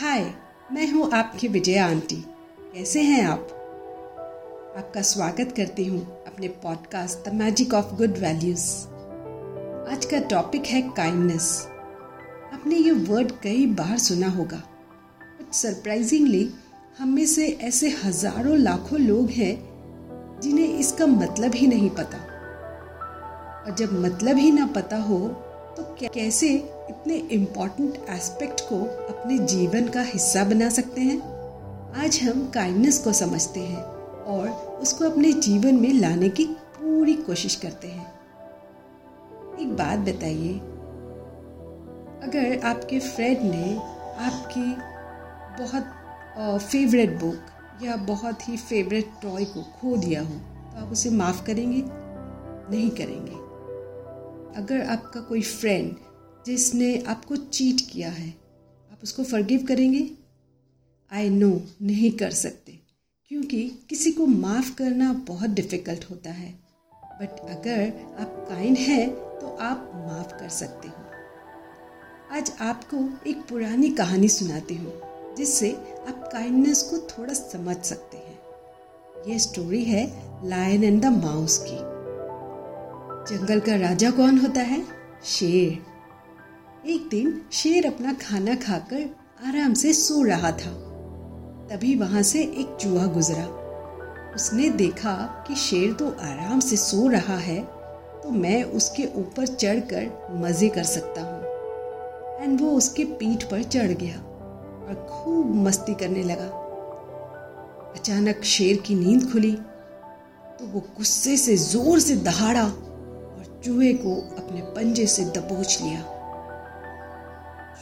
हाय, मैं हूँ आपकी विजया आंटी। कैसे हैं आप? आपका स्वागत करती हूँ अपने podcast the magic of good values आज का टॉपिक है काइंडनेस आपने ये वर्ड कई बार सुना होगा। बट सरप्राइजिंगली हम में से ऐसे हज़ारों लाखों लोग हैं जिन्हें इसका मतलब ही नहीं पता। और जब मतलब ही ना पता हो तो कैसे इतने इम्पोर्टेंट एस्पेक्ट को अपने जीवन का हिस्सा बना सकते हैं। आज हम काइंडनेस को समझते हैं और उसको अपने जीवन में लाने की पूरी कोशिश करते हैं। एक बात बताइए, अगर आपके फ्रेंड ने आपकी बहुत फेवरेट बुक या बहुत ही फेवरेट टॉय को खो दिया हो तो आप उसे माफ़ करेंगे? नहीं करेंगे। अगर आपका कोई फ्रेंड जिसने आपको चीट किया है, आप उसको फर्गिव करेंगे? आई नो नहीं कर सकते। क्योंकि किसी को माफ़ करना बहुत डिफ़िकल्ट होता है। बट अगर आप काइंड हैं तो आप माफ़ कर सकते हो। आज आपको एक पुरानी कहानी सुनाती हूँ, जिससे आप काइंडनेस को थोड़ा समझ सकते हैं। ये स्टोरी है लायन एंड द माउस की। जंगल का राजा कौन होता है? शेर। एक दिन शेर अपना खाना खाकर आराम से सो रहा था। तभी वहाँ से एक चूहा गुजरा। उसने देखा कि शेर तो आराम से सो रहा है तो मैं उसके ऊपर चढ़कर मज़े कर सकता हूँ। एंड वो उसके पीठ पर चढ़ गया और खूब मस्ती करने लगा। अचानक शेर की नींद खुली तो वो गुस्से से ज़ोर से दहाड़ा और चूहे को अपने पंजे से दबोच लिया।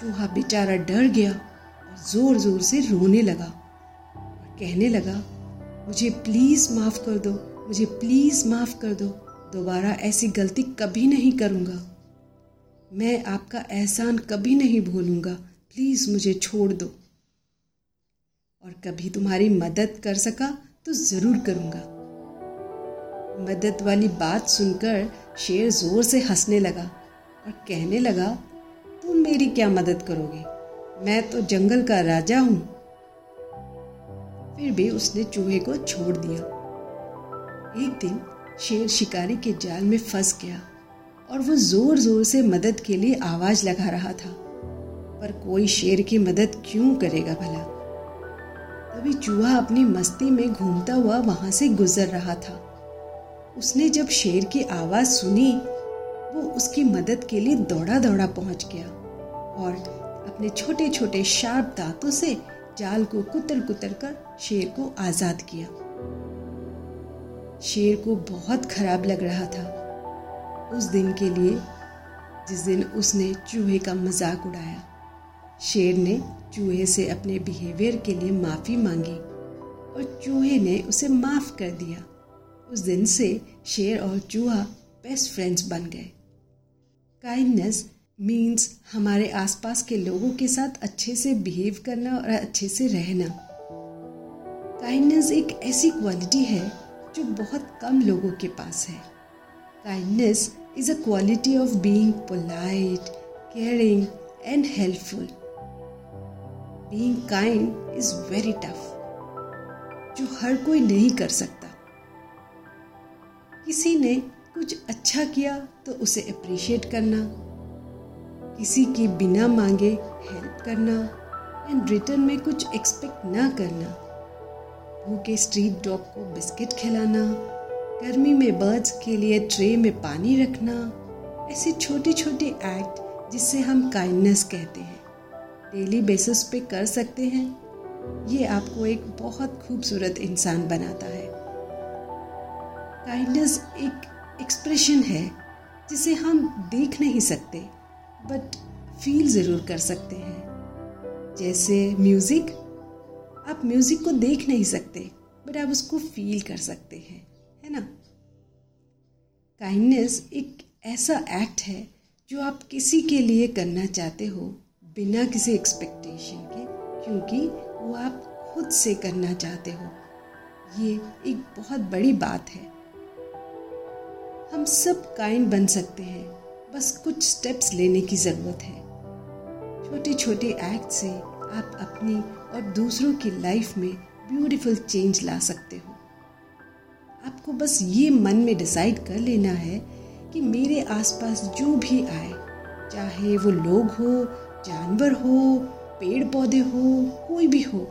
चूहा बेचारा डर गया और ज़ोर ज़ोर से रोने लगा और कहने लगा, मुझे प्लीज़ माफ़ कर दो, मुझे प्लीज़ माफ़ कर दो, दोबारा ऐसी गलती कभी नहीं करूँगा। मैं आपका एहसान कभी नहीं भूलूँगा प्लीज़ मुझे छोड़ दो। और कभी तुम्हारी मदद कर सका तो ज़रूर करूँगा। मदद वाली बात सुनकर शेर ज़ोर से हंसने लगा और कहने लगा मेरी क्या मदद करोगे? मैं तो जंगल का राजा हूँ। फिर भी उसने चूहे को छोड़ दिया। एक दिन शेर शिकारी के जाल में फंस गया और वो ज़ोर ज़ोर से मदद के लिए आवाज़ लगा रहा था। पर कोई शेर की मदद क्यों करेगा भला? तभी चूहा अपनी मस्ती में घूमता हुआ वहाँ से गुजर रहा था। उसने जब शेर की आवाज़ सुनी, वो उसकी मदद के लिए दौड़ा दौड़ा पहुँच गया। और अपने छोटे छोटे शार्प दांतों से जाल को कुतर कुतर कर शेर को आज़ाद किया। शेर को बहुत खराब लग रहा था। उस दिन के लिए, जिस दिन उसने चूहे का मज़ाक उड़ाया, शेर ने चूहे से अपने बिहेवियर के लिए माफ़ी मांगी और चूहे ने उसे माफ़ कर दिया। उस दिन से शेर और चूहा बेस्ट फ्रेंड्स बन गए। काइंडनेस मीन्स हमारे आसपास के लोगों के साथ अच्छे से बिहेव करना और अच्छे से रहना। काइंडनेस एक ऐसी क्वालिटी है जो बहुत कम लोगों के पास है। Kindness is a quality of being polite caring and helpful being kind is very tough जो हर कोई नहीं कर सकता। किसी ने कुछ अच्छा किया तो उसे अप्रिशिएट करना। किसी के बिना मांगे हेल्प करना एंड रिटर्न में कुछ एक्सपेक्ट ना करना। भूखे स्ट्रीट डॉग को बिस्किट खिलाना, गर्मी में बर्ड्स के लिए ट्रे में पानी रखना, ऐसे छोटे छोटे एक्ट जिससे हम काइंडनेस कहते हैं। डेली बेसिस पे कर सकते हैं। ये आपको एक बहुत खूबसूरत इंसान बनाता है। काइंडनेस एक एक्सप्रेशन है जिसे हम देख नहीं सकते। बट फील ज़रूर कर सकते हैं। जैसे म्यूज़िक, आप म्यूज़िक को देख नहीं सकते, बट आप उसको फील कर सकते हैं, है ना? काइंडनेस एक ऐसा एक्ट है जो आप किसी के लिए करना चाहते हो बिना किसी एक्सपेक्टेशन के, क्योंकि वो आप खुद से करना चाहते हो। ये एक बहुत बड़ी बात है। हम सब काइंड बन सकते हैं। बस कुछ स्टेप्स लेने की ज़रूरत है। छोटे छोटे एक्ट से आप अपनी और दूसरों की लाइफ में ब्यूटीफुल चेंज ला सकते हो। आपको बस ये मन में डिसाइड कर लेना है कि मेरे आसपास जो भी आए, चाहे वो लोग हो, जानवर हो पेड़ पौधे हो, कोई भी हो,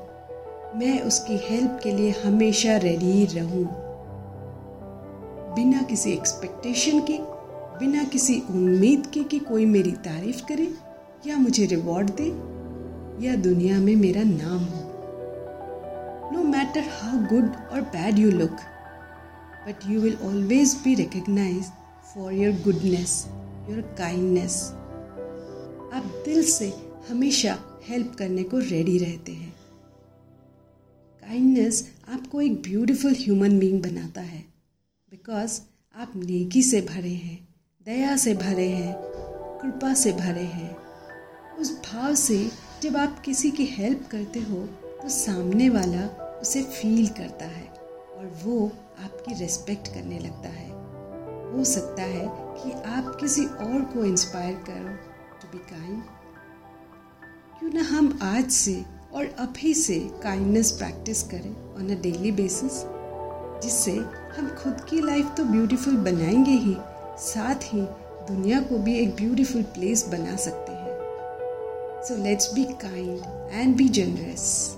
मैं उसकी हेल्प के लिए हमेशा रेडी रहूँ। बिना किसी एक्सपेक्टेशन के बिना किसी उम्मीद के कि कोई मेरी तारीफ़ करे या मुझे रिवॉर्ड दे या दुनिया में मेरा नाम हो। नो मैटर हाउ गुड और bad you look but you will always be recognise for your goodness your kindness आप दिल से हमेशा हेल्प करने को रेडी रहते हैं। काइंडनेस आपको एक ब्यूटीफुल ह्यूमन बीइंग बनाता है बिकॉज़ आप नेकी से भरे हैं। दया से भरे हैं, कृपा से भरे हैं। उस भाव से जब आप किसी की हेल्प करते हो तो सामने वाला उसे फील करता है और वो आपकी रिस्पेक्ट करने लगता है। हो सकता है कि आप किसी और को इंस्पायर करो टू बी काइंड क्यों ना हम आज से और अभी से काइंडनेस प्रैक्टिस करें ऑन अ डेली बेसिस जिससे हम खुद की लाइफ तो ब्यूटीफुल बनाएँगे ही। साथ ही दुनिया को भी एक ब्यूटीफुल प्लेस बना सकते हैं। So let's be kind and be generous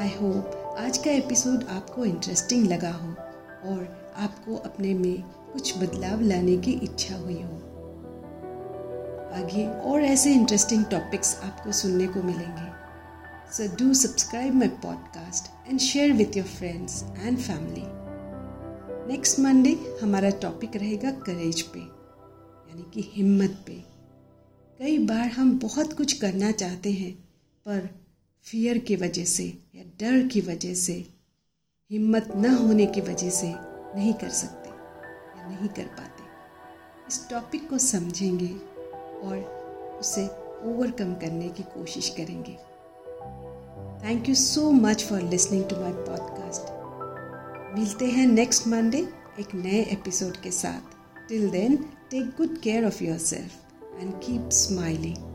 I hope आज का एपिसोड आपको इंटरेस्टिंग लगा हो और आपको अपने में कुछ बदलाव लाने की इच्छा हुई हो। आगे और ऐसे इंटरेस्टिंग टॉपिक्स आपको सुनने को मिलेंगे। So do subscribe my podcast and share with your friends and family next Monday हमारा टॉपिक रहेगा करेज पे, यानी कि हिम्मत पे। कई बार हम बहुत कुछ करना चाहते हैं, पर फियर की वजह से या डर की वजह से, हिम्मत न होने की वजह से नहीं कर सकते, या नहीं कर पाते। इस टॉपिक को समझेंगे और उसे ओवरकम करने की कोशिश करेंगे। Thank you so much for listening to my podcast मिलते हैं नेक्स्ट मंडे एक नए एपिसोड के साथ. Till then take good care of yourself and keep smiling